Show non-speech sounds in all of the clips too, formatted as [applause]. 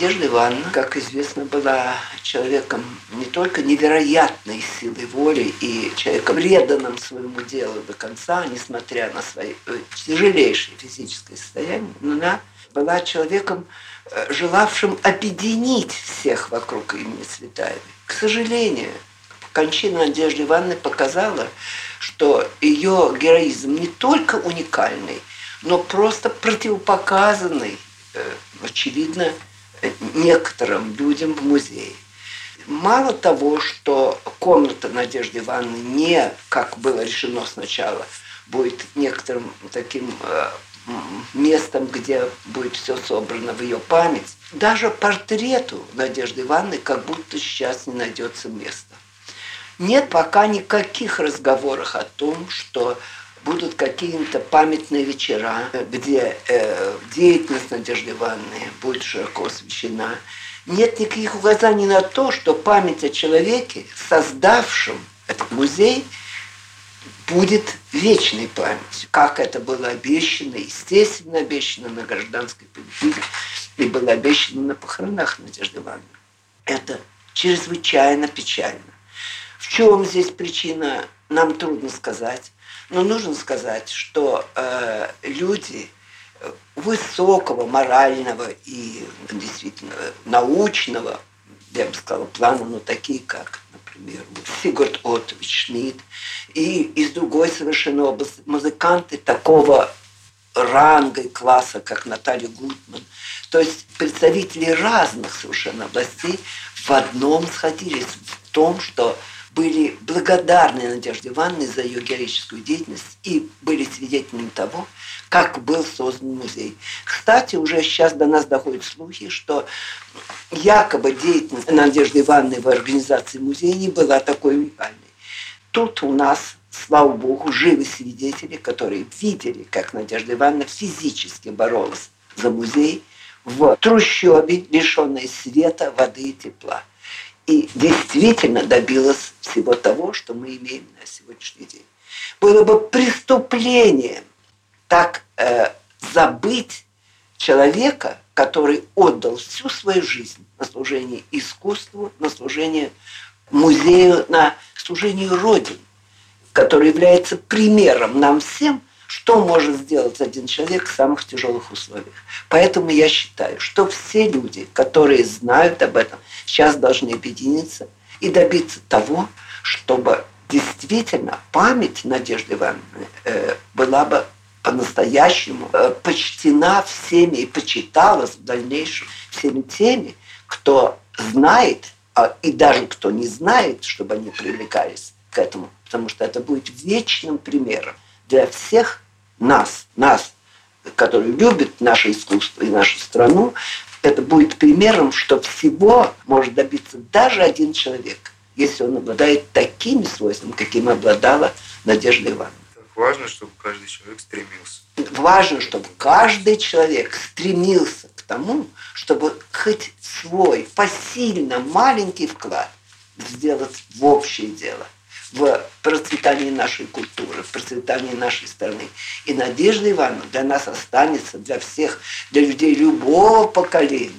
Надежда Ивановна, как известно, была человеком не только невероятной силой воли и человеком преданным своему делу до конца, несмотря на свои э, тяжелейшее физическое состояние, но она была человеком, э, желавшим объединить всех вокруг имени Цветаевой. К сожалению, кончина Надежды Ивановны показала, что ее героизм не только уникальный, но просто противопоказанный, э, очевидно, некоторым людям в музее. Мало того, что комната Надежды Ивановны не, как было решено сначала, будет некоторым таким э, местом, где будет все собрано в ее память, даже портрету Надежды Ивановны как будто сейчас не найдется места. Нет пока никаких разговоров о том, что будут какие-то памятные вечера, где э, деятельность Надежды Ивановны будет широко освещена. Нет никаких указаний на то, что память о человеке, создавшем этот музей, будет вечной памятью, как это было обещано, естественно обещано на гражданской политике и было обещано на похоронах Надежды Ивановны. Это чрезвычайно печально. В чем здесь причина, нам трудно сказать. Но нужно сказать, что э, люди высокого морального и действительно научного, я бы сказала, плана, но такие как, например, Сигурд Отович Шмидт, и из другой совершенно области музыканты такого ранга и класса, как Наталья Гутман. То есть представители разных совершенно областей в одном сходились в том, что были благодарны Надежде Ивановне за ее героическую деятельность и были свидетелями того, как был создан музей. Кстати, уже сейчас до нас доходят слухи, что якобы деятельность Надежды Ивановны в организации музея не была такой уникальной. Тут у нас, слава богу, живы свидетели, которые видели, как Надежда Ивановна физически боролась за музей в трущобе, лишенной света, воды и тепла и действительно добилась всего того, что мы имеем на сегодняшний день. Было бы преступлением так э, забыть человека, который отдал всю свою жизнь на служение искусству, на служение музею, на служение Родине, который является примером нам всем, что может сделать один человек в самых тяжелых условиях. Поэтому я считаю, что все люди, которые знают об этом, сейчас должны объединиться и добиться того, чтобы действительно память Надежды Ивановны э, была бы по-настоящему э, почтена всеми и почиталась в дальнейшем всеми теми, кто знает, а, и даже кто не знает, чтобы они привлекались к этому, потому что это будет вечным примером для всех нас, нас, которые любят наше искусство и нашу страну, это будет примером, что всего может добиться даже один человек, если он обладает такими свойствами, каким обладала Надежда Ивановна. Важно, чтобы каждый человек стремился. Важно, чтобы каждый человек стремился к тому, чтобы хоть свой посильно маленький вклад сделать в общее дело – в процветании нашей культуры, в процветании нашей страны. И Надежда Ивановна для нас останется, для всех, для людей любого поколения,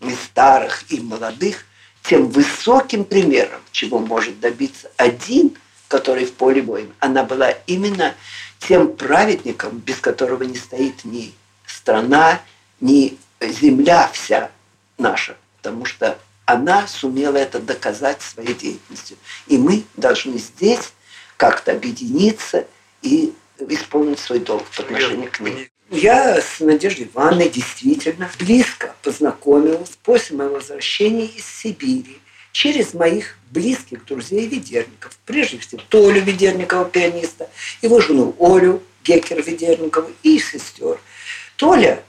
и старых, и молодых, тем высоким примером, чего может добиться один, который в поле боя. Она была именно тем праведником, без которого не стоит ни страна, ни земля вся наша. Потому что она сумела это доказать своей деятельностью. И мы должны здесь как-то объединиться и исполнить свой долг по отношению к ней. Я с Надеждой Ивановной действительно близко познакомилась после моего возвращения из Сибири через моих близких друзей Ведерников. Прежде всего, Толю Ведерникова, пианиста, его жену Олю Гекер Ведерникову и сестер. Толя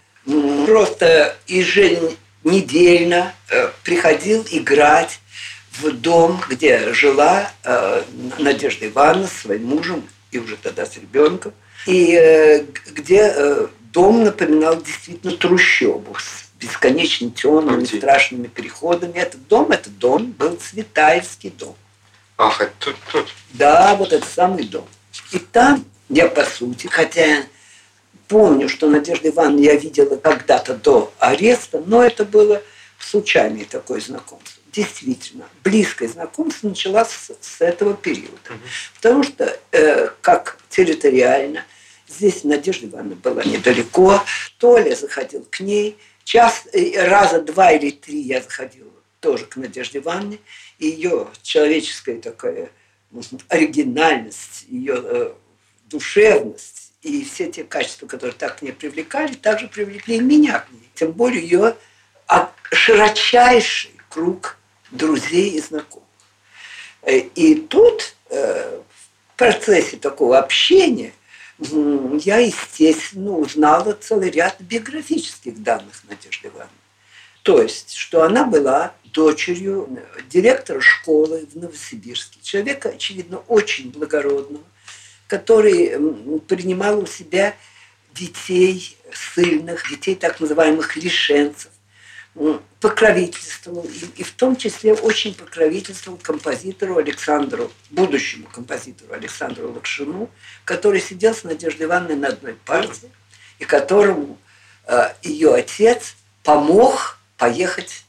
просто ежедневно недельно э, приходил играть в дом, где жила э, Надежда Ивановна с своим мужем и уже тогда с ребенком, и э, где дом напоминал действительно трущобу с бесконечно темными, страшными переходами. Этот дом, этот дом был Цветаевский дом. Ах, это тут, тут. Да, вот этот самый дом. И там я, по сути, хотя помню, что Надежда Ивановна я видела когда-то до ареста, но это было случайное такое знакомство. Действительно, близкое знакомство началось с, с этого периода. Потому что, э, как территориально, здесь Надежда Ивановна была недалеко, Толя заходил к ней, час, э, раза два или три я заходила тоже к Надежде Ивановне, и ее человеческая такая оригинальность, ее э, душевность и все те качества, которые так к привлекали, также привлекли и меня к ней. Тем более ее широчайший круг друзей и знакомых. Э, и тут э, в процессе такого общения я, естественно, узнала целый ряд биографических данных Надежды Ивановны. То есть, что она была дочерью директора школы в Новосибирске, человека, очевидно, очень благородного, который принимал у себя детей сильных, детей так называемых лишенцев, покровительствовал, и, и в том числе очень покровительствовал композитору Александру, будущему композитору Александру Лакшину, который сидел с Надеждой Ивановной на одной партии, и которому э, ее отец помог поехать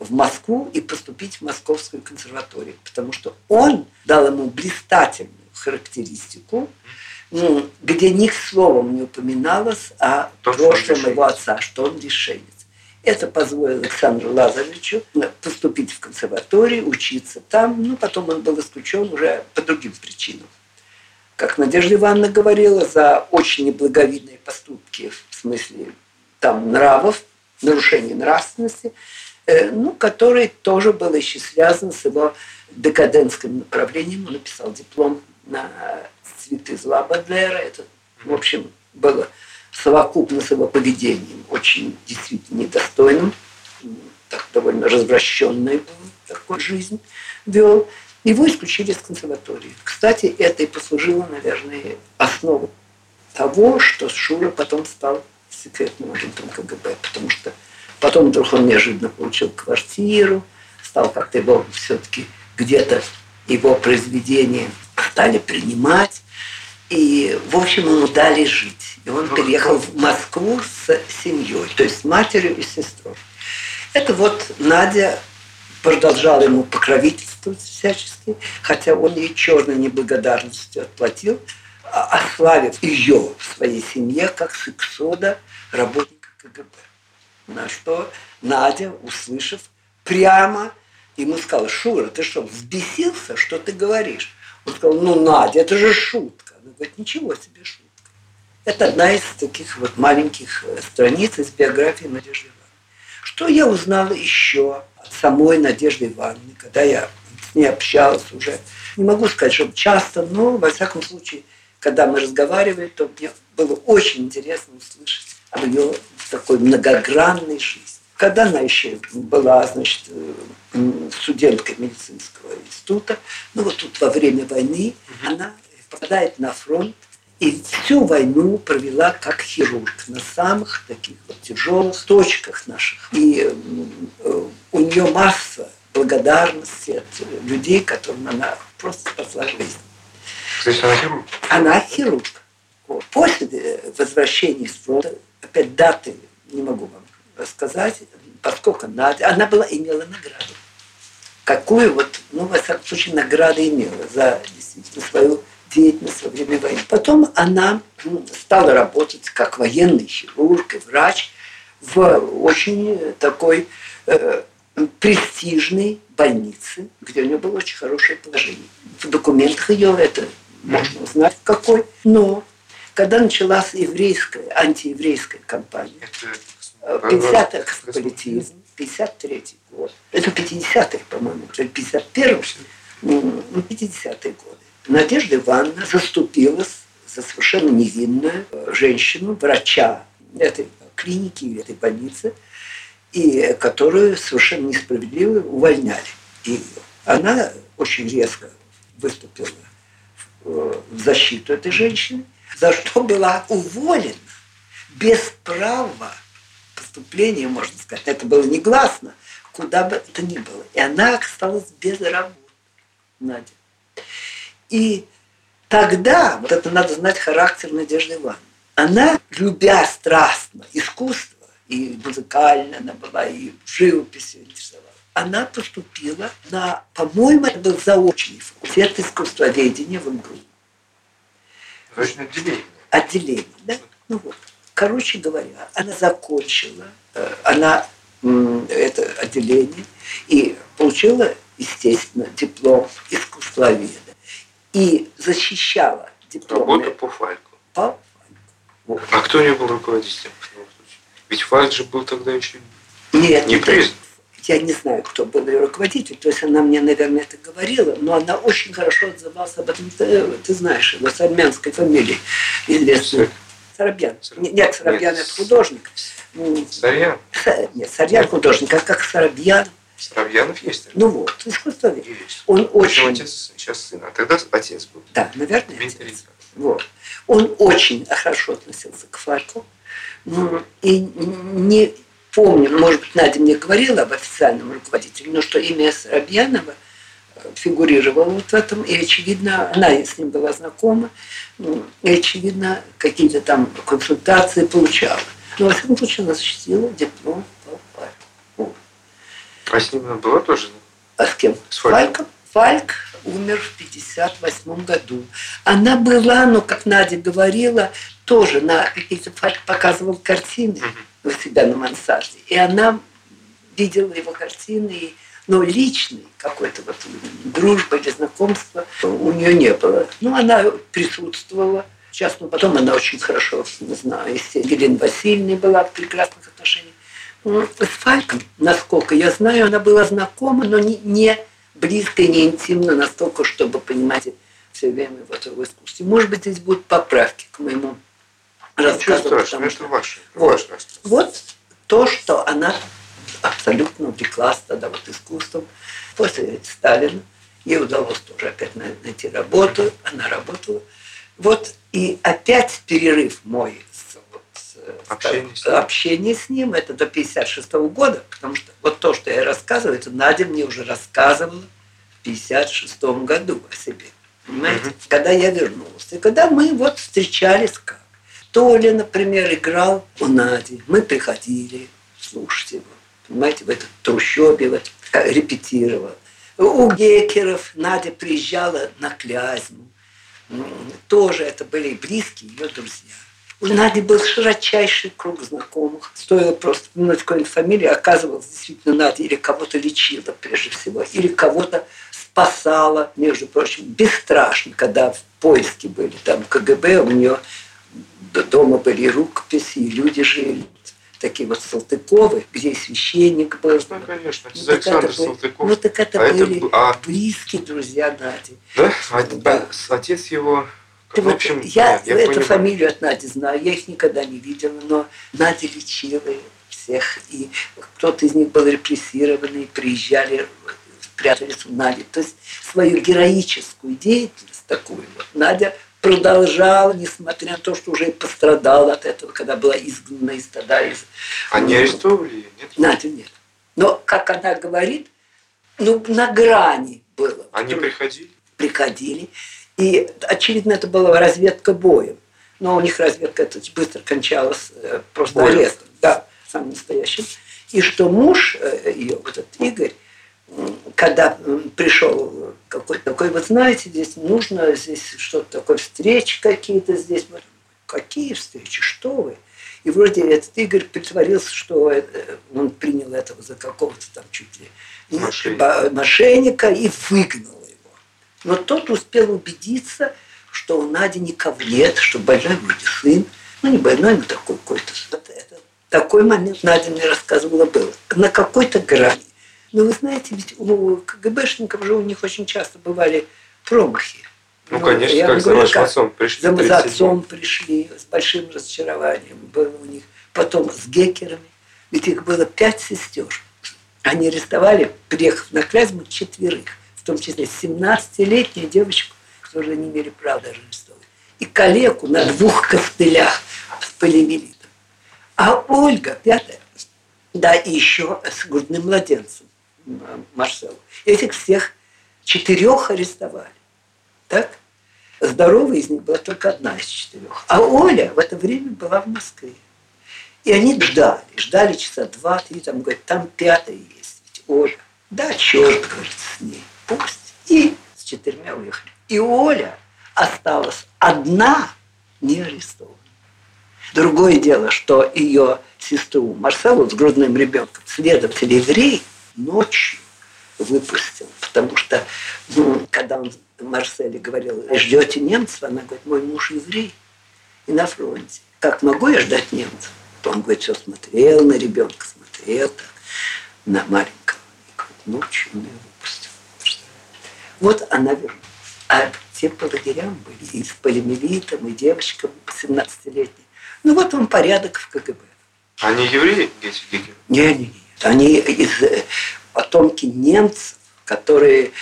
в Москву и поступить в Московскую консерваторию, потому что он дал ему блистательную характеристику, ну, где ни словом не упоминалось о прошлом его отца, что он лишенец. Это позволило Александру Лазаревичу поступить в консерваторию, учиться там. Ну, потом он был исключен уже по другим причинам. Как Надежда Ивановна говорила, за очень неблаговидные поступки, в смысле там нравов, нарушение нравственности, э, ну, который тоже был еще связан с его декадентским направлением. Он написал диплом на цветы зла Бадлера. Это, в общем, было совокупно с его поведением, очень действительно недостойным, так довольно развращенной такой жизнь вел. Его исключили из консерватории. Кстати, это и послужило, наверное, основой того, что Шура потом стал секретным агентом КГБ, потому что потом вдруг он неожиданно получил квартиру, стал как-то его все-таки где-то его произведения стали принимать, и, в общем, ему дали жить. И он переехал в Москву с семьей, то есть с матерью и сестрой. Это вот Надя продолжала ему покровительствовать всячески, хотя он ей черной неблагодарностью отплатил, а, ославив ее в своей семье как сексода работника КГБ. На что Надя, услышав, прямо ему сказала, Шура, ты что, взбесился, что ты говоришь? Он сказал, ну, Надя, это же шутка. Она говорит, ничего себе шутка. Это одна из таких вот маленьких э, страниц из биографии Надежды Ивановны. Что я узнала еще от самой Надежды Ивановны, когда я с ней общалась уже, не могу сказать, что часто, но, во всяком случае, когда мы разговаривали, то мне было очень интересно услышать об ее такой многогранной жизни. Когда она еще была, значит, студенткой медицинского института, ну вот тут во время войны она попадает на фронт и всю войну провела как хирург на самых таких вот тяжелых точках наших. И у нее масса благодарности от людей, которым она просто спасла жизнь. Значит, она хирург? Она хирург. После возвращения с фронта, опять даты не могу вам рассказать, поскольку надо, она была, имела награду. Какую вот, ну, во всяком случае, награды имела за действительно свою деятельность во время войны. Потом она стала работать как военный хирург и врач в очень такой э, престижной больнице, где у нее было очень хорошее положение. В документах ее это можно узнать, какой. Но когда началась еврейская, антиеврейская кампания, это 50 политизм, 53-й год. Это 50-й, по-моему, 51-й, ну, ну 50-е годы. Надежда Ивановна заступилась за совершенно невинную э, женщину, врача этой клиники, этой больницы, и э, которую совершенно несправедливо увольняли. И она очень резко выступила э, в защиту этой женщины, за что была уволена без права поступления, можно сказать. Это было негласно, куда бы это ни было. И она осталась без работы, Надя. И тогда, вот это надо знать характер Надежды Ивановны, она, любя страстно искусство, и музыкально она была, и живописью интересовала. Она поступила на, по-моему, это был заочный факультет искусствоведения в МГУ. Заочное отделение. Отделение, да? Ну вот. Короче говоря, она закончила, э, она это отделение и получила, естественно, диплом искусствоведа. И защищала диплом Работа по Фальку. по А кто у нее был руководителем в таком случае? Ведь Фальк же был тогда еще... Нет, Не признан. я не знаю, кто был ее руководитель, то есть она мне, наверное, это говорила, но она очень хорошо отзывалась об этом. Ты, ты знаешь его с армянской фамилией известной. Сарабьян. Сар- Не- Нет, Сарабьян [laughs] Нет. это художник. Сарьян. Нет, Сарьян художник, а как Сарабьян. Саравьянов есть. Ну вот, искусствовед. Есть. Он очень... отец сейчас сын. А тогда отец был. Да, наверное, Дмитрий. отец. Вот. Он очень хорошо относился к Фальку. Ну, и не помню, может быть, Надя мне говорила об официальном руководителе, но что имя Сарабьянова фигурировало вот в этом, и, очевидно, она с ним была знакома, ну, и, очевидно, какие-то там консультации получала. Но, во всяком случае, она защитила диплом по Фальку. А с ним она была тоже? А с кем? С Фальком. Фальк умер в 58 году. Она была, ну, как Надя говорила, тоже на какие-то Фальк показывал картины у себя на мансарде. И она видела его картины, и, но личной какой-то вот дружбы или знакомства у нее не было. Ну, она присутствовала. Сейчас, ну, потом она очень хорошо, не знаю, с Еленой Васильевной была в прекрасных отношениях. Ну, С Фальком, насколько я знаю, она была знакома, но не, не близко и не интимно настолько, чтобы понимать все время вот его искусстве. Может быть, здесь будут поправки к моему Ничего рассказу. страшного, потому это что- ваше. Вот. Ваше вот то, что она абсолютно увлеклась тогда вот искусством. После Сталина ей удалось тоже опять най- найти работу, она работала. Вот и опять перерыв мой с, вот с, э, Общение с ним. общение с ним, это до 56 года, потому что вот то, что я рассказываю, это Надя мне уже рассказывала в 56 году о себе. Понимаете? Мгм. Когда я вернулся. И когда мы вот встречались как. Толя, например, играл у Нади. Мы приходили слушать его. Понимаете, в этом трущобе вот, э, репетировал. У Гекеров Надя приезжала на Клязьму. Тоже это были близкие ее друзья. У Нади был широчайший круг знакомых. Стоило просто упомянуть какую-нибудь фамилию, оказывалось, действительно, Надя или кого-то лечила прежде всего, или кого-то спасала, между прочим, бесстрашно, когда в поиске были там КГБ, у нее дома были рукописи, и люди жили. Такие вот Салтыковы, где и священник был. Ну, конечно, Ну, так это Александр были- Салтыков. Ну, так это А это были б- а- близкие друзья Нади. Да? А- Да. Отец его... Ты в вот- общем, я, нет, я эту понимаю. фамилию от Нади знаю, я их никогда не видела, но Надя лечила всех, и кто-то из них был репрессированный, приезжали, спрятались у Нади. То есть свою героическую деятельность такую вот Надя продолжала, несмотря на то, что уже и пострадала от этого, когда была изгнана из стада. Из... А не арестовывали ее, нет? Надю нет. Но, как она говорит, ну, на грани было. Они приходили? приходили. И, очевидно, это была разведка боем. Но у них разведка это быстро кончалась э, просто Боем. арестом. Да, самым настоящим. И что муж э, ее, вот этот Игорь, когда пришел какой-то такой, вот знаете, здесь нужно, здесь что-то такое, встречи какие-то здесь. Вот. Какие встречи? Что вы? И вроде этот Игорь притворился, что э, он принял этого за какого-то там чуть ли Мошенника. и выгнал его. Но тот успел убедиться, что у Нади никого нет, что больной вроде сын, ну не больной, но такой какой-то. Такой момент Надя мне рассказывала был. На какой-то грани. Но вы знаете, ведь у КГБшников же у них очень часто бывали промахи. Ну, конечно, я как вам за говорю, вашим как отцом пришли. за, за 37-м. отцом пришли, с большим разочарованием было у них. Потом с гекерами. Ведь их было пять сестер. Они арестовали, приехав на Клязьму, четверых. В том числе 17-летнюю девочку, которую не имели права даже арестовать. И калеку на двух костылях с полимелитом. А Ольга, пятая, да, и еще с грудным младенцем Марселу. Этих всех четырех арестовали. Так? Здоровой из них была только одна из четырех. А Оля в это время была в Москве. И они ждали, ждали часа два-три, там, говорят, там пятая есть, ведь Оля. Да, черт, говорит, с ней, пусть. И с четырьмя уехали. И Оля осталась одна, не арестована. Другое дело, что ее сестру Марселу с грудным ребенком следователь еврей ночью выпустил, потому что ну, когда он Марселе говорил, ждете немцев, она говорит, мой муж еврей и на фронте. Как могу я ждать немцев? Он говорит, все смотрел на ребенка, смотрел так, на маленького. И говорит, ночью он ее выпустил. Вот она вернулась. А те по лагерям были, и с полимелитом, и девочкам 17-летней. Ну вот он порядок в КГБ. Они евреи, эти гигеры? Не, не, нет. Они из э, потомки немцев, которые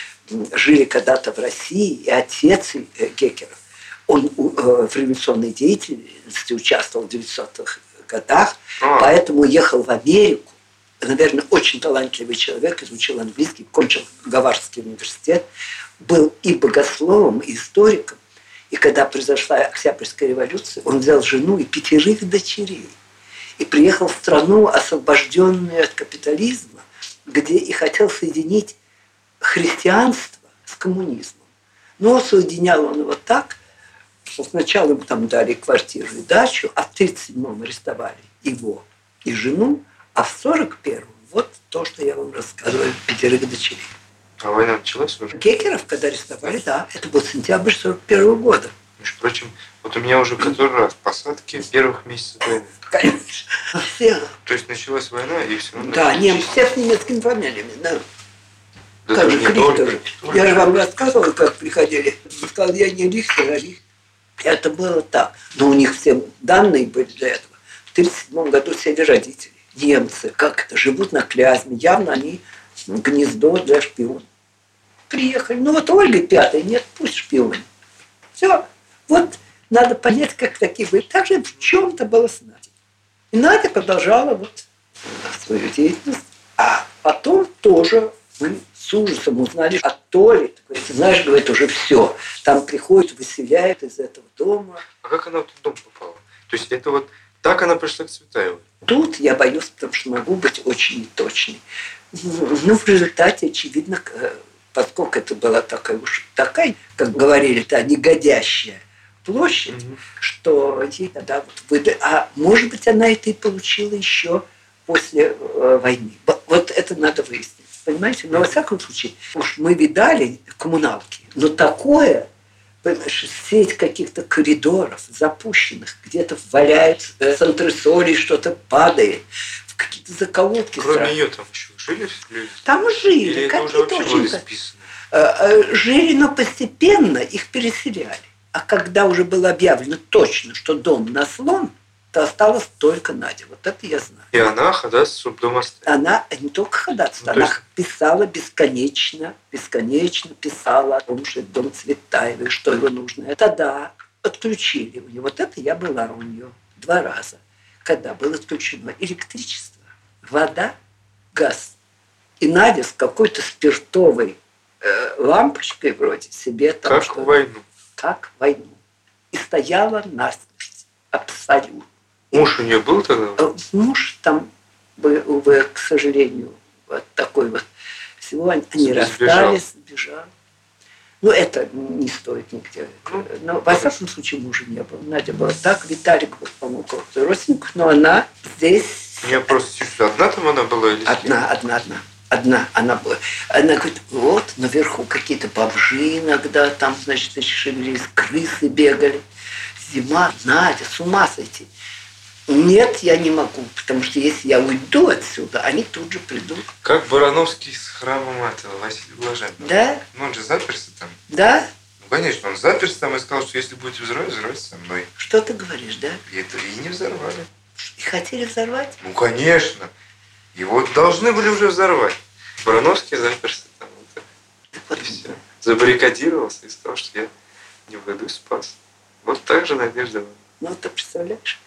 жили когда-то в России, и отец э, Гекеров, он э, в революционной деятельности участвовал в 900-х годах, а. поэтому уехал в Америку. Наверное, очень талантливый человек, изучил английский, кончил Гаварский университет, был и богословом, и историком. И когда произошла Октябрьская революция, он взял жену и пятерых дочерей и приехал в страну, освобожденную от капитализма, где и хотел соединить христианство с коммунизмом. Но соединял он его так, что сначала ему там дали квартиру и дачу, а в 1937-м арестовали его и жену, а в 41-м вот то, что я вам рассказываю, пятерых дочерей. А война началась уже? Гекеров, когда арестовали, да. Это был сентябрь 41 -го года. Между прочим, вот у меня уже который раз посадки первых месяцев войны. Конечно. Все. То есть началась война, и все равно... Да, немцы все с немецкими фамилиями, да. Да как же не только. Я же вам рассказывал, как приходили. Сказал, я не Рихтер, а Рихтер. Это было так. Но у них все данные были для этого. В 1937 году сели родители. Немцы, как это, живут на Клязьме. Явно они гнездо для шпионов. Приехали. Ну вот Ольга пятая, нет, пусть шпионит. Все. Вот надо понять, как такие были. Так же в чем-то было с Надей. И Надя продолжала вот свою деятельность. А потом тоже мы с ужасом узнали о Толе. Говорит, знаешь, говорит, уже все. Там приходят, выселяют из этого дома. А как она в этот дом попала? То есть это вот так она пришла к Цветаевой? Тут я боюсь, потому что могу быть очень неточной. Ну, в результате, очевидно, э, поскольку это была такая уж такая, как говорили, та негодящая площадь, mm что ей тогда вот выдали. А может быть, она это и получила еще после э, войны. Вот это надо выяснить. Понимаете? Но во всяком случае, уж мы видали коммуналки, но такое, понимаешь, сеть каких-то коридоров запущенных, где-то валяется э, с антресолей, что-то падает, в какие-то заколотки. Кроме страшные. нее там еще жили люди? Там жили, какие-то очень... Э, э, Жили, но постепенно их переселяли. А когда уже было объявлено точно, что дом на слон, то осталась только Надя. Вот это я знаю. И она ходатайство, чтобы дом оставить. Она не только ходатайство, Ну, она есть- писала бесконечно, бесконечно писала о том, что это дом Цветаевой, что его нужно. Это да, отключили у нее. Вот это я была у нее два раза, когда было отключено электричество, вода, газ. И Надя с какой-то спиртовой э, лампочкой вроде себе там Как в войну. Как войну. И стояла насмерть. Абсолютно. Муж у нее был тогда? Э, Муж там, бы- увы, к сожалению, вот такой вот всего. Они Сбежал. расстались, сбежал. Ну, это не стоит нигде. Ну, Но, во всяком случае, мужа не было. Надя была так. Виталик был, по-моему, родственник, но она здесь Я просто чувствую, одна там она была или? Одна, одна, одна. Одна она была. Она говорит, вот наверху какие-то бомжи иногда, там, значит, шевелились, крысы бегали. Зима, Надя, с ума сойти. Нет, я не могу, потому что если я уйду отсюда, они тут же придут. Как Барановский с храмом этого Василия Блаженного. Да, Ну, он же заперся там. да, Ну, конечно, он заперся там и сказал, что если будете взрывать, взрывайте со мной. что ты говоришь, да? И это и не взорвали. И хотели взорвать? Ну, конечно. Его должны были уже взорвать. Барановский заперся там. Вот И все. Забаррикадировался и сказал, что я не в году спас. Вот так же Надежда. Ну, ты представляешь?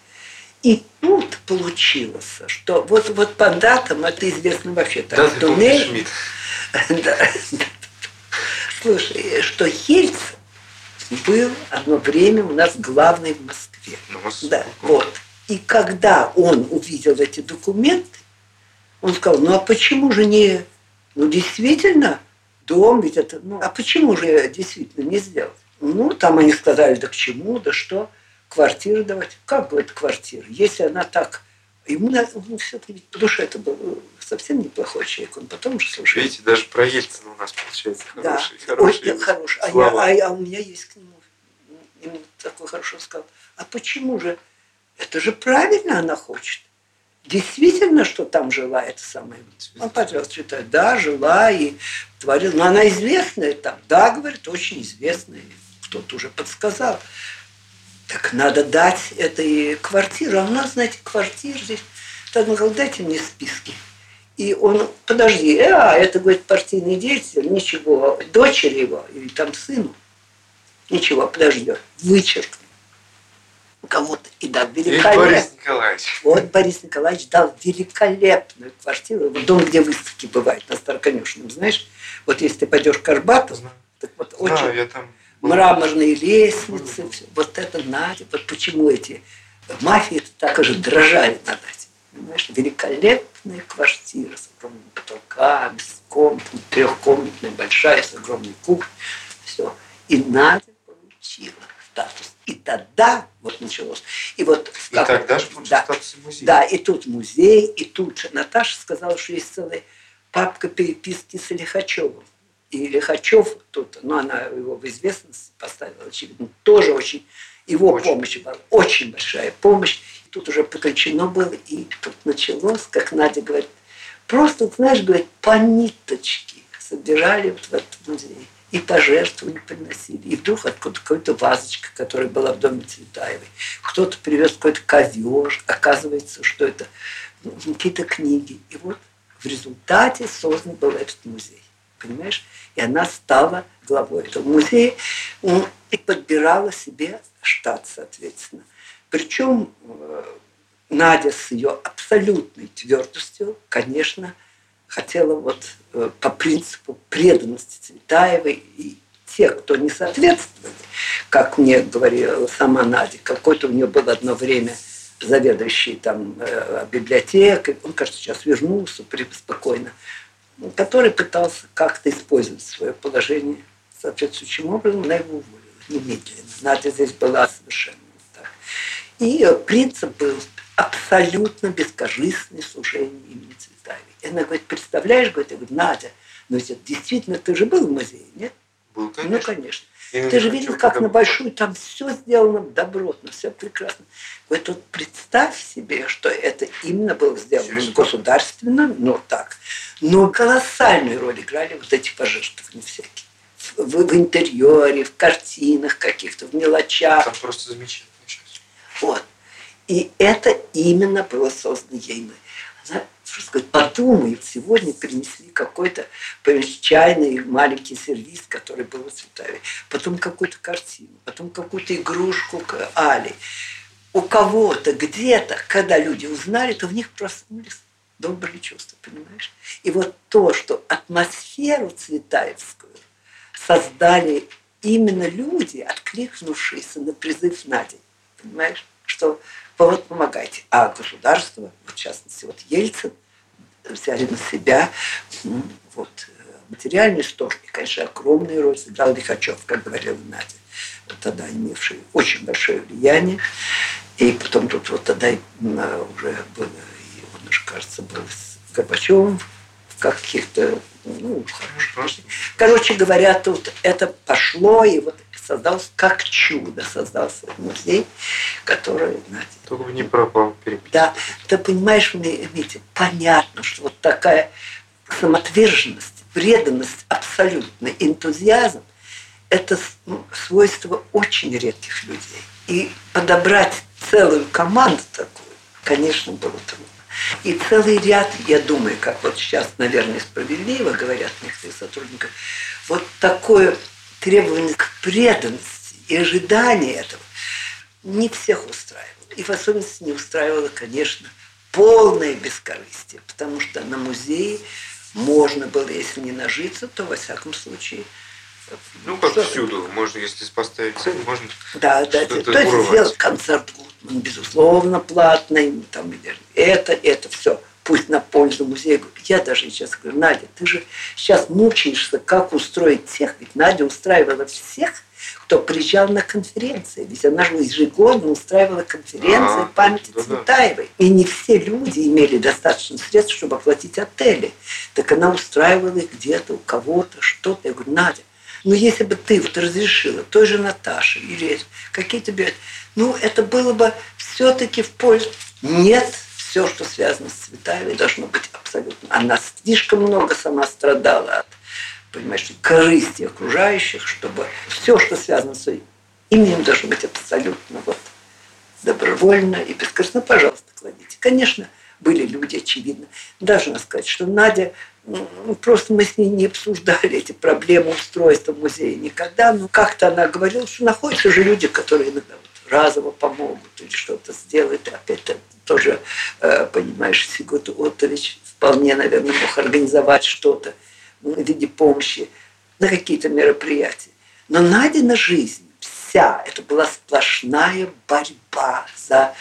И тут получилось, что вот, вот по датам, это известно вообще так, Да, помнишь Шмидт? [laughs] Да. Слушай, что Ельцин был одно время у нас главный в Москве. Ну, Да, вот. И когда он увидел эти документы, он сказал, ну а почему же не, ну действительно, дом ведь это, ну а почему же действительно не сделать? Ну, там они сказали, да к чему, да что, квартиру давать. Как, говорит, квартира? Если она так... Ему ну, все-таки, потому что это был совсем неплохой человек, он потом же слушал. Видите, даже про Ельцина у нас получается хороший. Да, хороший, очень хороший. А, я, а, а у меня есть к нему, ему такой хорошо сказал, а почему же, это же правильно она хочет. Действительно, что там жила эта самая... Он, пожалуйста, читает, да, жила и творила. Но она известная там. Да, говорит, очень известная кто-то уже подсказал. Так надо дать этой квартиру. А у нас, знаете, квартир здесь. Так он сказал, дайте мне списки. И он, подожди, э, а, это, говорит, партийный деятель, ничего, дочери его или там сыну, ничего, подождет, вычеркнет кому-то и дал великолепную. Борис Николаевич. Вот Борис Николаевич дал великолепную квартиру. Вот дом, где выставки бывают, на Староконечном, знаешь. Вот если ты пойдешь к Арбату, Знаю. так вот Знаю, очень я там мраморные лестницы, все. вот это Надя, вот почему эти мафии так уже дрожали над этим. Понимаешь, великолепная квартира с огромными потолками, с комнатами, трехкомнатная, большая, с огромной кухней, все. И Надя получила статус. И тогда вот началось. И вот и как, тогда же получил да, музея. Да, и тут музей, и тут Наташа сказала, что есть целая папка переписки с Лихачевым и Лихачев тут, ну, она его в известность поставила, очевидно, тоже очень, его очень. помощь была очень большая помощь. Тут уже подключено было, и тут началось, как Надя говорит, просто, знаешь, говорит, по ниточке собирали вот в этот музей. И пожертвования приносили. И вдруг откуда какая-то вазочка, которая была в доме Цветаевой. Кто-то привез какой-то ковер. Оказывается, что это ну, какие-то книги. И вот в результате создан был этот музей. Понимаешь? И она стала главой этого музея и подбирала себе штат, соответственно. Причем э, Надя с ее абсолютной твердостью, конечно, хотела вот э, по принципу преданности Цветаевой и тех, кто не соответствовали, как мне говорила сама Надя, какой-то у нее был одно время заведующий там э, библиотекой, он, кажется, сейчас вернулся спокойно, который пытался как-то использовать свое положение соответствующим образом, она его уволила немедленно. Надя здесь была совершенно так. И принцип был абсолютно бескорыстное служение имени Цветаевой. И она говорит, представляешь, говорит, я говорю, Надя, ну ведь действительно, ты же был в музее, нет? Был, конечно. Ну, конечно. Ты же видел, как на большую там все сделано добротно, все прекрасно. Вот тут представь себе, что это именно было сделано государственно, но так. Но колоссальную роль играли вот эти пожертвования всякие. В, в интерьере, в картинах каких-то, в мелочах. Там просто замечательно сейчас. Вот. И это именно было создано ей. Она сказать, подумай, сегодня принесли какой-то чайный маленький сервис, который был у Цветаевой, потом какую-то картину, потом какую-то игрушку к Али. У кого-то, где-то, когда люди узнали, то в них проснулись добрые чувства, понимаешь? И вот то, что атмосферу цветаевскую создали именно люди, откликнувшиеся на призыв Нади, понимаешь? Что вот помогайте. А государство, в частности, вот Ельцин, взяли на себя ну, вот, э, материальный стороны, конечно, огромную роль сыграл Лихачев, как говорила Надя, тогда имевший очень большое влияние. И потом тут вот тогда уже было, и он уже, кажется, был с Горбачевым в каких-то, ну, хороших. Короче говоря, тут это пошло, и вот создался как чудо, создался музей, который, знаете... Только не пропал перепись. Да, ты понимаешь, Митя, понятно, что вот такая самоотверженность, преданность, абсолютный энтузиазм – это ну, свойство очень редких людей. И подобрать целую команду такую, конечно, было трудно. И целый ряд, я думаю, как вот сейчас, наверное, справедливо говорят некоторые сотрудники, вот такое требование к преданности и ожидание этого не всех устраивало. И в особенности не устраивало, конечно, полное бескорыстие, потому что на музее можно было, если не нажиться, то, во всяком случае, Ну, как что всюду. Можно, если поставить цель, можно Да, да. То есть сделать концерт Гутман, безусловно, платный. Там, это, это все пусть на пользу музея. Я даже сейчас говорю, Надя, ты же сейчас мучаешься, как устроить всех. Ведь Надя устраивала всех, кто приезжал на конференции. Ведь она же ежегодно устраивала конференции а, памяти да, Цветаевой. И не все люди имели достаточно средств, чтобы оплатить отели. Так она устраивала их где-то, у кого-то, что-то. Я говорю, Надя, ну если бы ты вот разрешила той же Наташе или какие тебе... Ну, это было бы все-таки в пользу. Нет, все, что связано с Цветаевой, должно быть абсолютно. Она слишком много сама страдала от понимаешь, корысти окружающих, чтобы все, что связано с именем, должно быть абсолютно вот добровольно и бескорыстно. Пожалуйста, кладите. Конечно, были люди, очевидно. Должна сказать, что Надя, ну, просто мы с ней не обсуждали эти проблемы устройства музея никогда, но как-то она говорила, что находятся же люди, которые иногда вот разово помогут или что-то сделают. Опять тоже, э, понимаешь, Сигут Отович вполне, наверное, мог организовать что-то в виде помощи на какие-то мероприятия. Но Надина жизнь вся, это была сплошная борьба за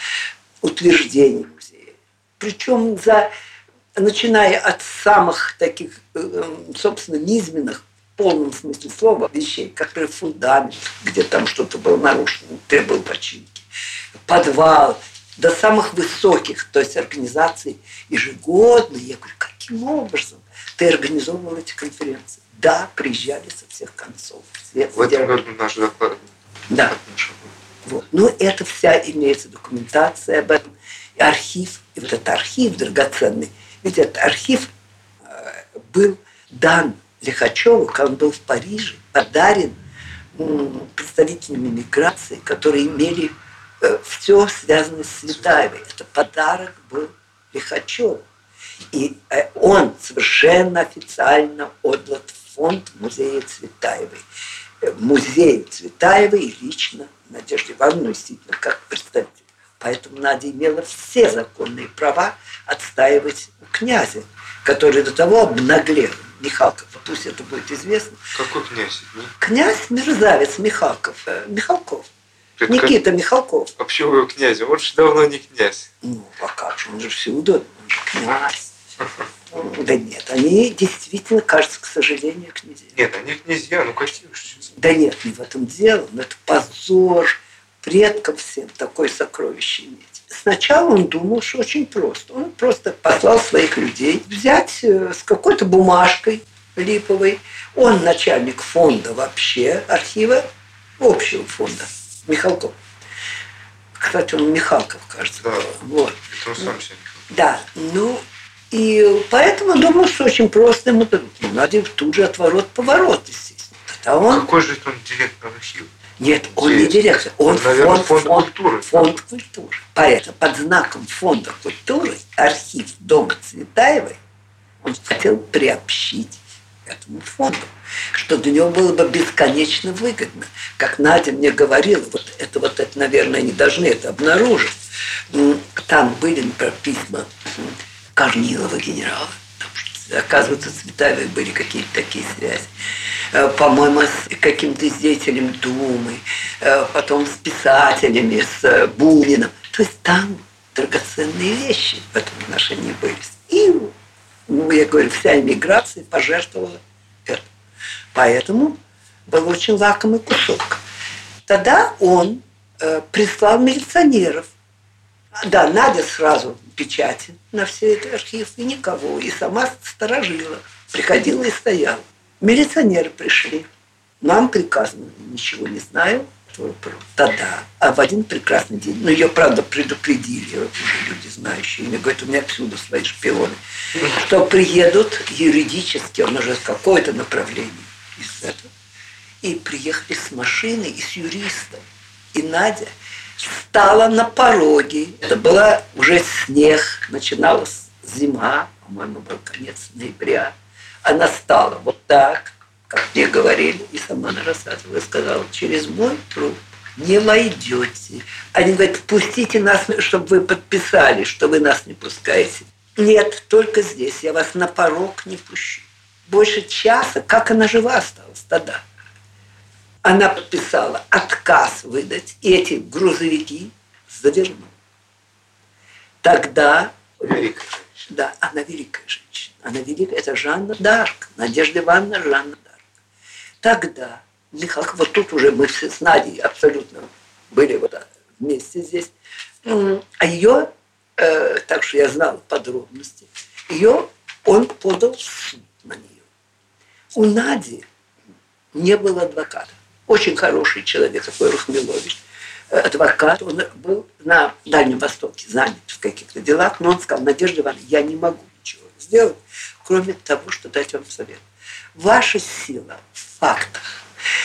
утверждение музея. Причем за, начиная от самых таких, э, собственно, низменных, в полном смысле слова, вещей, как фундамент, где там что-то было нарушено, требовал починки, подвал, до самых высоких, то есть организаций ежегодно. Я говорю, каким образом? ты организовывал эти конференции. Да, приезжали со всех концов. Свет, в этом году наш доклад. Да. Вот. Ну, это вся имеется документация об этом. И архив, и вот этот архив драгоценный, ведь этот архив э, был дан Лихачеву, когда он был в Париже, подарен представителями миграции, которые имели все связанное с Светаевой. Это подарок был Лихачеву. И э, он совершенно официально отдал в фонд музея Цветаевой. Э, музей Цветаевой лично Надежде Ивановне действительно как представитель. Поэтому Надя имела все законные права отстаивать у князя, который до того обнаглел Михалков. Пусть это будет известно. Какой князь? Князь Мерзавец Михалков. Э, Михалков. Это Никита как... Михалков. А почему его князем? Он же давно не князь. Ну, а как же, он же всюду, он же князь. [laughs] Да нет, они действительно, кажется, к сожалению, князья. Нет, они князья, ну какие уж. Да нет, не в этом дело, но это позор предкам всем такое сокровище иметь. Сначала он думал, что очень просто. Он просто послал своих людей взять э, с какой-то бумажкой липовой. Он начальник фонда вообще, архива общего фонда, Михалков. Кстати, он Михалков, кажется. Да, вот. это он сам себе Да, ну, и поэтому думал, что очень просто ему надо тут же отворот-поворот, естественно. Тогда он... Какой же он директор архива? Нет, он Здесь. не директор, он, Наверное, фонд, фонд, фонд культуры. Фонд культуры. Поэтому под знаком фонда культуры архив Дома Цветаевой он хотел приобщить этому фонду, что для него было бы бесконечно выгодно. Как Надя мне говорила, вот это вот это, наверное, они должны это обнаружить. Там были, например, письма Корнилова генерала. Оказывается, с Цветаевой были какие-то такие связи. Э, по-моему, с каким-то деятелем Думы, э, потом с писателями, с э, Буниным. То есть там драгоценные вещи в этом отношении были. И, ну, я говорю, вся эмиграция пожертвовала это. Поэтому был очень лакомый кусок. Тогда он э, прислал милиционеров. Да, Надя сразу печати на все это архив, и никого. И сама сторожила. Приходила и стояла. Милиционеры пришли. Нам приказано, ничего не знаю. Тогда, а в один прекрасный день, ну, ее, правда, предупредили уже люди знающие, мне говорят, у меня отсюда свои шпионы, что приедут юридически, он уже какое-то направление из этого, и приехали с машиной и с юристом. И Надя стала на пороге. Это была уже снег, начиналась зима, по-моему, был конец ноября. Она стала вот так, как мне говорили, и сама Нарасатова сказала, через мой труп не войдете. Они говорят, впустите нас, чтобы вы подписали, что вы нас не пускаете. Нет, только здесь, я вас на порог не пущу. Больше часа, как она жива осталась тогда. она подписала отказ выдать эти грузовики завернул. Тогда... Великая Да, она великая женщина. Она великая. Это Жанна Дарк. Надежда Ивановна Жанна. Тогда Михаил, вот тут уже мы все с Надей абсолютно были вот вместе здесь. А ее, э, так что я знала подробности, ее он подал в суд на нее. У Нади не было адвоката. Очень хороший человек, такой Рухмилович. Э, адвокат, он был на Дальнем Востоке, занят в каких-то делах, но он сказал, Надежда Ивановна, я не могу ничего сделать, кроме того, что дать вам совет. Ваша сила фактах.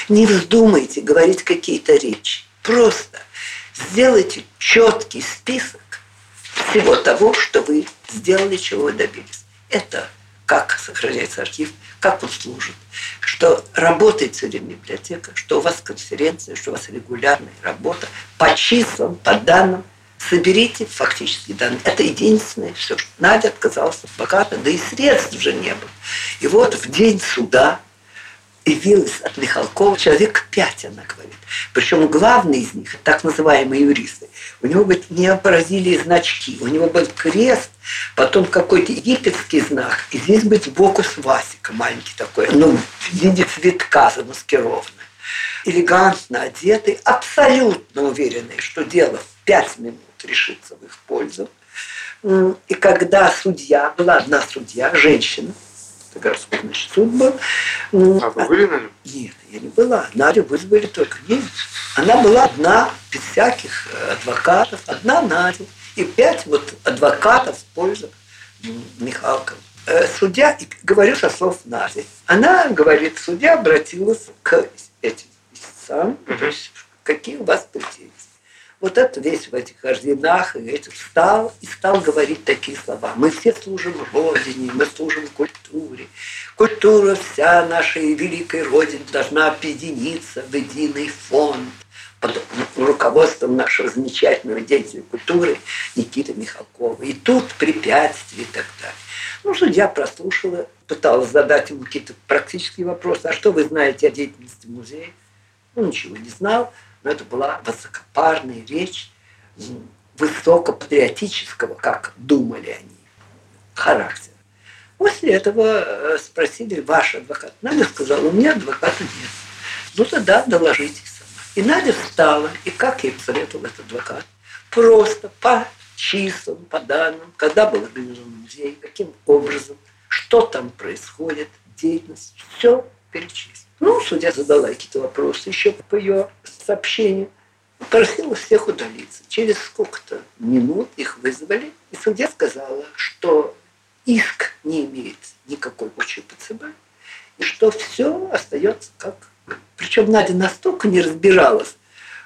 Не вздумайте говорить какие-то речи. Просто сделайте четкий список всего того, что вы сделали, чего вы добились. Это как сохраняется архив, как он служит, что работает все время библиотека, что у вас конференция, что у вас регулярная работа по числам, по данным. Соберите фактически данные. Это единственное все, Надя отказалась от адвоката, да и средств уже не было. И вот в день суда явилось от Михалкова человек пять, она говорит. Причем главный из них, так называемые юристы, у него говорит, не поразили значки. У него был крест, потом какой-то египетский знак, и здесь быть сбоку свасика маленький такой, ну, в виде цветка замаскированный. Элегантно одетый, абсолютно уверенный, что дело в пять минут решится в их пользу. И когда судья, была одна судья, женщина, городской значит, суд был. А вы были на нем? Нет, я не была. Надю вызвали только. Нет. Она была одна, без всяких э, адвокатов. Одна Надя. И пять вот адвокатов в пользу Михалкова. Э, судья, говорю со слов Нади, она говорит, судья обратилась к этим истцам, есть какие у вас претензии. Вот это весь в этих орденах, и этих встал и стал говорить такие слова. Мы все служим Родине, мы служим культуре. Культура вся нашей великой Родины должна объединиться в единый фонд под руководством нашего замечательного деятеля культуры Никиты Михалкова. И тут препятствия и так далее. Ну, судья прослушала, пыталась задать ему какие-то практические вопросы. А что вы знаете о деятельности музея? Ну, ничего не знал это была высокопарная речь высокопатриотического, как думали они, характера. После этого э, спросили, ваш адвокат. Надя сказала, у меня адвоката нет. Ну тогда доложите сама. И Надя встала, и как ей посоветовал этот адвокат? Просто по числам, по данным, когда был организован музей, каким образом, что там происходит, деятельность, все перечислил. Ну, судья задала какие-то вопросы еще по ее сообщению. Просила всех удалиться. Через сколько-то минут их вызвали, и судья сказала, что иск не имеет никакой почвы ПЦБ, и что все остается как... Причем Надя настолько не разбиралась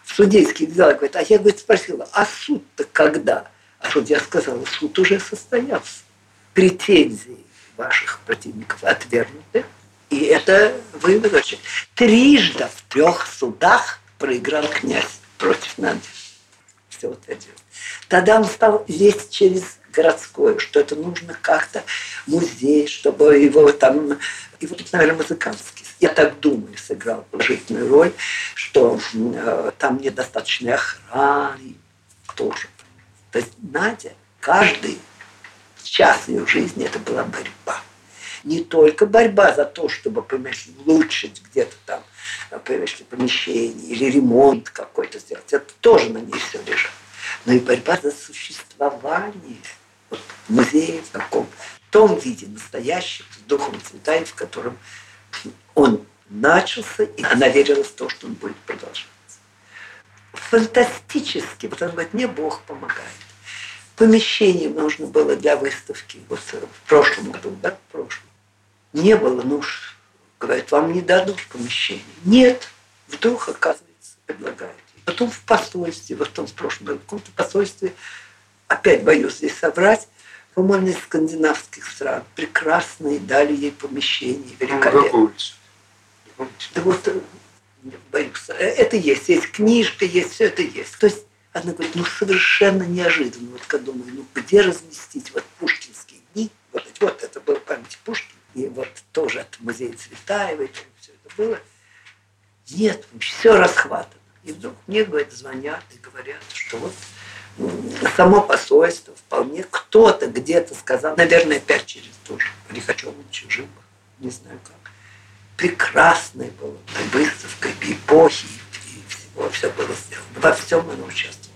в судейских делах, говорит, а я, говорит, спросила, а суд-то когда? А судья сказала, суд уже состоялся. Претензии ваших противников отвергнуты, и это вывод. Трижды в трех судах проиграл князь против Нади. Все вот это. Тогда он стал лезть через городское, что это нужно как-то музей, чтобы его там... И вот, наверное, музыкантский. Я так думаю, сыграл положительную роль, что э, там недостаточной охраны тоже. То есть Надя, каждый час ее жизни это была борьба не только борьба за то, чтобы, понимаешь, улучшить где-то там, понимаешь, помещение или ремонт какой-то сделать. Это тоже на ней все лежит. Но и борьба за существование вот, музея в таком в том виде настоящем, с духом Цветаев, в котором он начался, и она верила в то, что он будет продолжаться. Фантастически, вот он говорит, мне Бог помогает. Помещение нужно было для выставки вот в прошлом году, да, в прошлом не было, ну, говорит, вам не дадут помещение. Нет, вдруг, оказывается, предлагают. Потом в посольстве, вот в том в прошлом году, в каком-то посольстве, опять боюсь здесь собрать, по-моему, из скандинавских стран, прекрасные, дали ей помещение, великолепно. Ну, да вот, э, боюсь, э, это есть, есть книжка, есть, все это есть. То есть она говорит, ну совершенно неожиданно. Вот когда думаю, ну где разместить вот пушкинские дни, вот, вот это был память Пушкина, и вот тоже от музея Цветаевой все это было. Нет, все расхватано. И вдруг мне, говорит, звонят и говорят, что вот само посольство вполне кто-то где-то сказал, наверное, опять через тоже Лихачевич жил, не знаю как. Прекрасной была выставка эпохи и всего, все было сделано. Во всем она участвовала.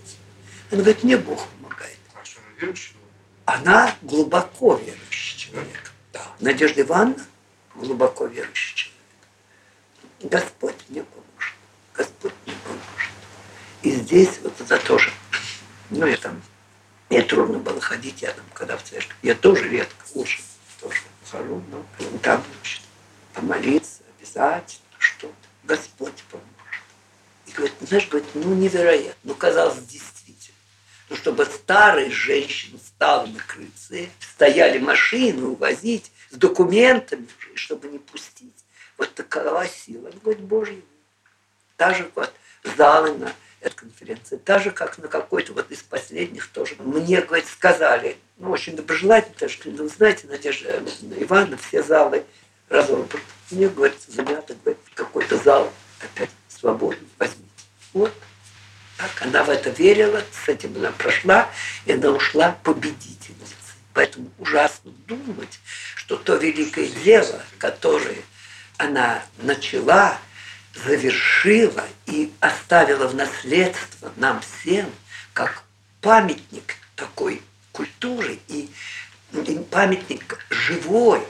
Она говорит, мне Бог помогает. А что, она верующая? Она глубоко верующий человек. Надежда Ивановна глубоко верующий человек. Господь мне поможет. Господь мне поможет. И здесь вот это тоже. Ну, я там, мне трудно было ходить, я там, когда в церковь, я тоже редко, очень тоже хожу, но там, значит, помолиться обязательно, что-то. Господь поможет. И говорит, знаешь, говорит, ну невероятно. Ну, казалось, 10 но чтобы старые женщины стал на крыльце, стояли машины увозить с документами, чтобы не пустить. Вот такова сила. Он говорит, Боже, даже вот залы на этой конференции, та же как на какой-то вот из последних тоже. Мне, говорит, сказали, ну, очень доброжелательно, что, ну, знаете, Надежда Ивановна, все залы разобраны. Мне, говорит, занято, говорит, какой-то зал опять свободный возьмите. Вот она в это верила, с этим она прошла, и она ушла победительницей. Поэтому ужасно думать, что то великое дело, которое она начала, завершила и оставила в наследство нам всем, как памятник такой культуры и памятник живой,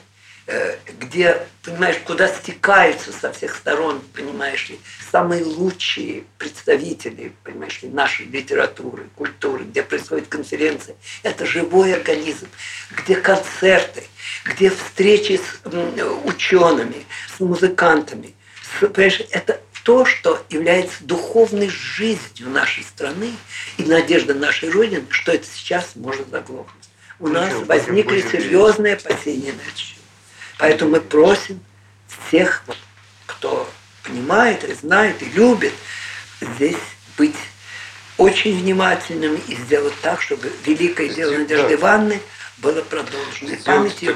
где, понимаешь, куда стекаются со всех сторон, понимаешь ли, самые лучшие представители, понимаешь ли, нашей литературы, культуры, где происходит конференция. Это живой организм, где концерты, где встречи с учеными, с музыкантами. Понимаешь, это то, что является духовной жизнью нашей страны и надежда нашей Родины, что это сейчас может заглохнуть. У нас возникли серьезные опасения на это счет. Поэтому мы просим всех, кто понимает и знает и любит, здесь быть очень внимательными и сделать так, чтобы великое дело Надежды Ивановны было продолжено. Память ее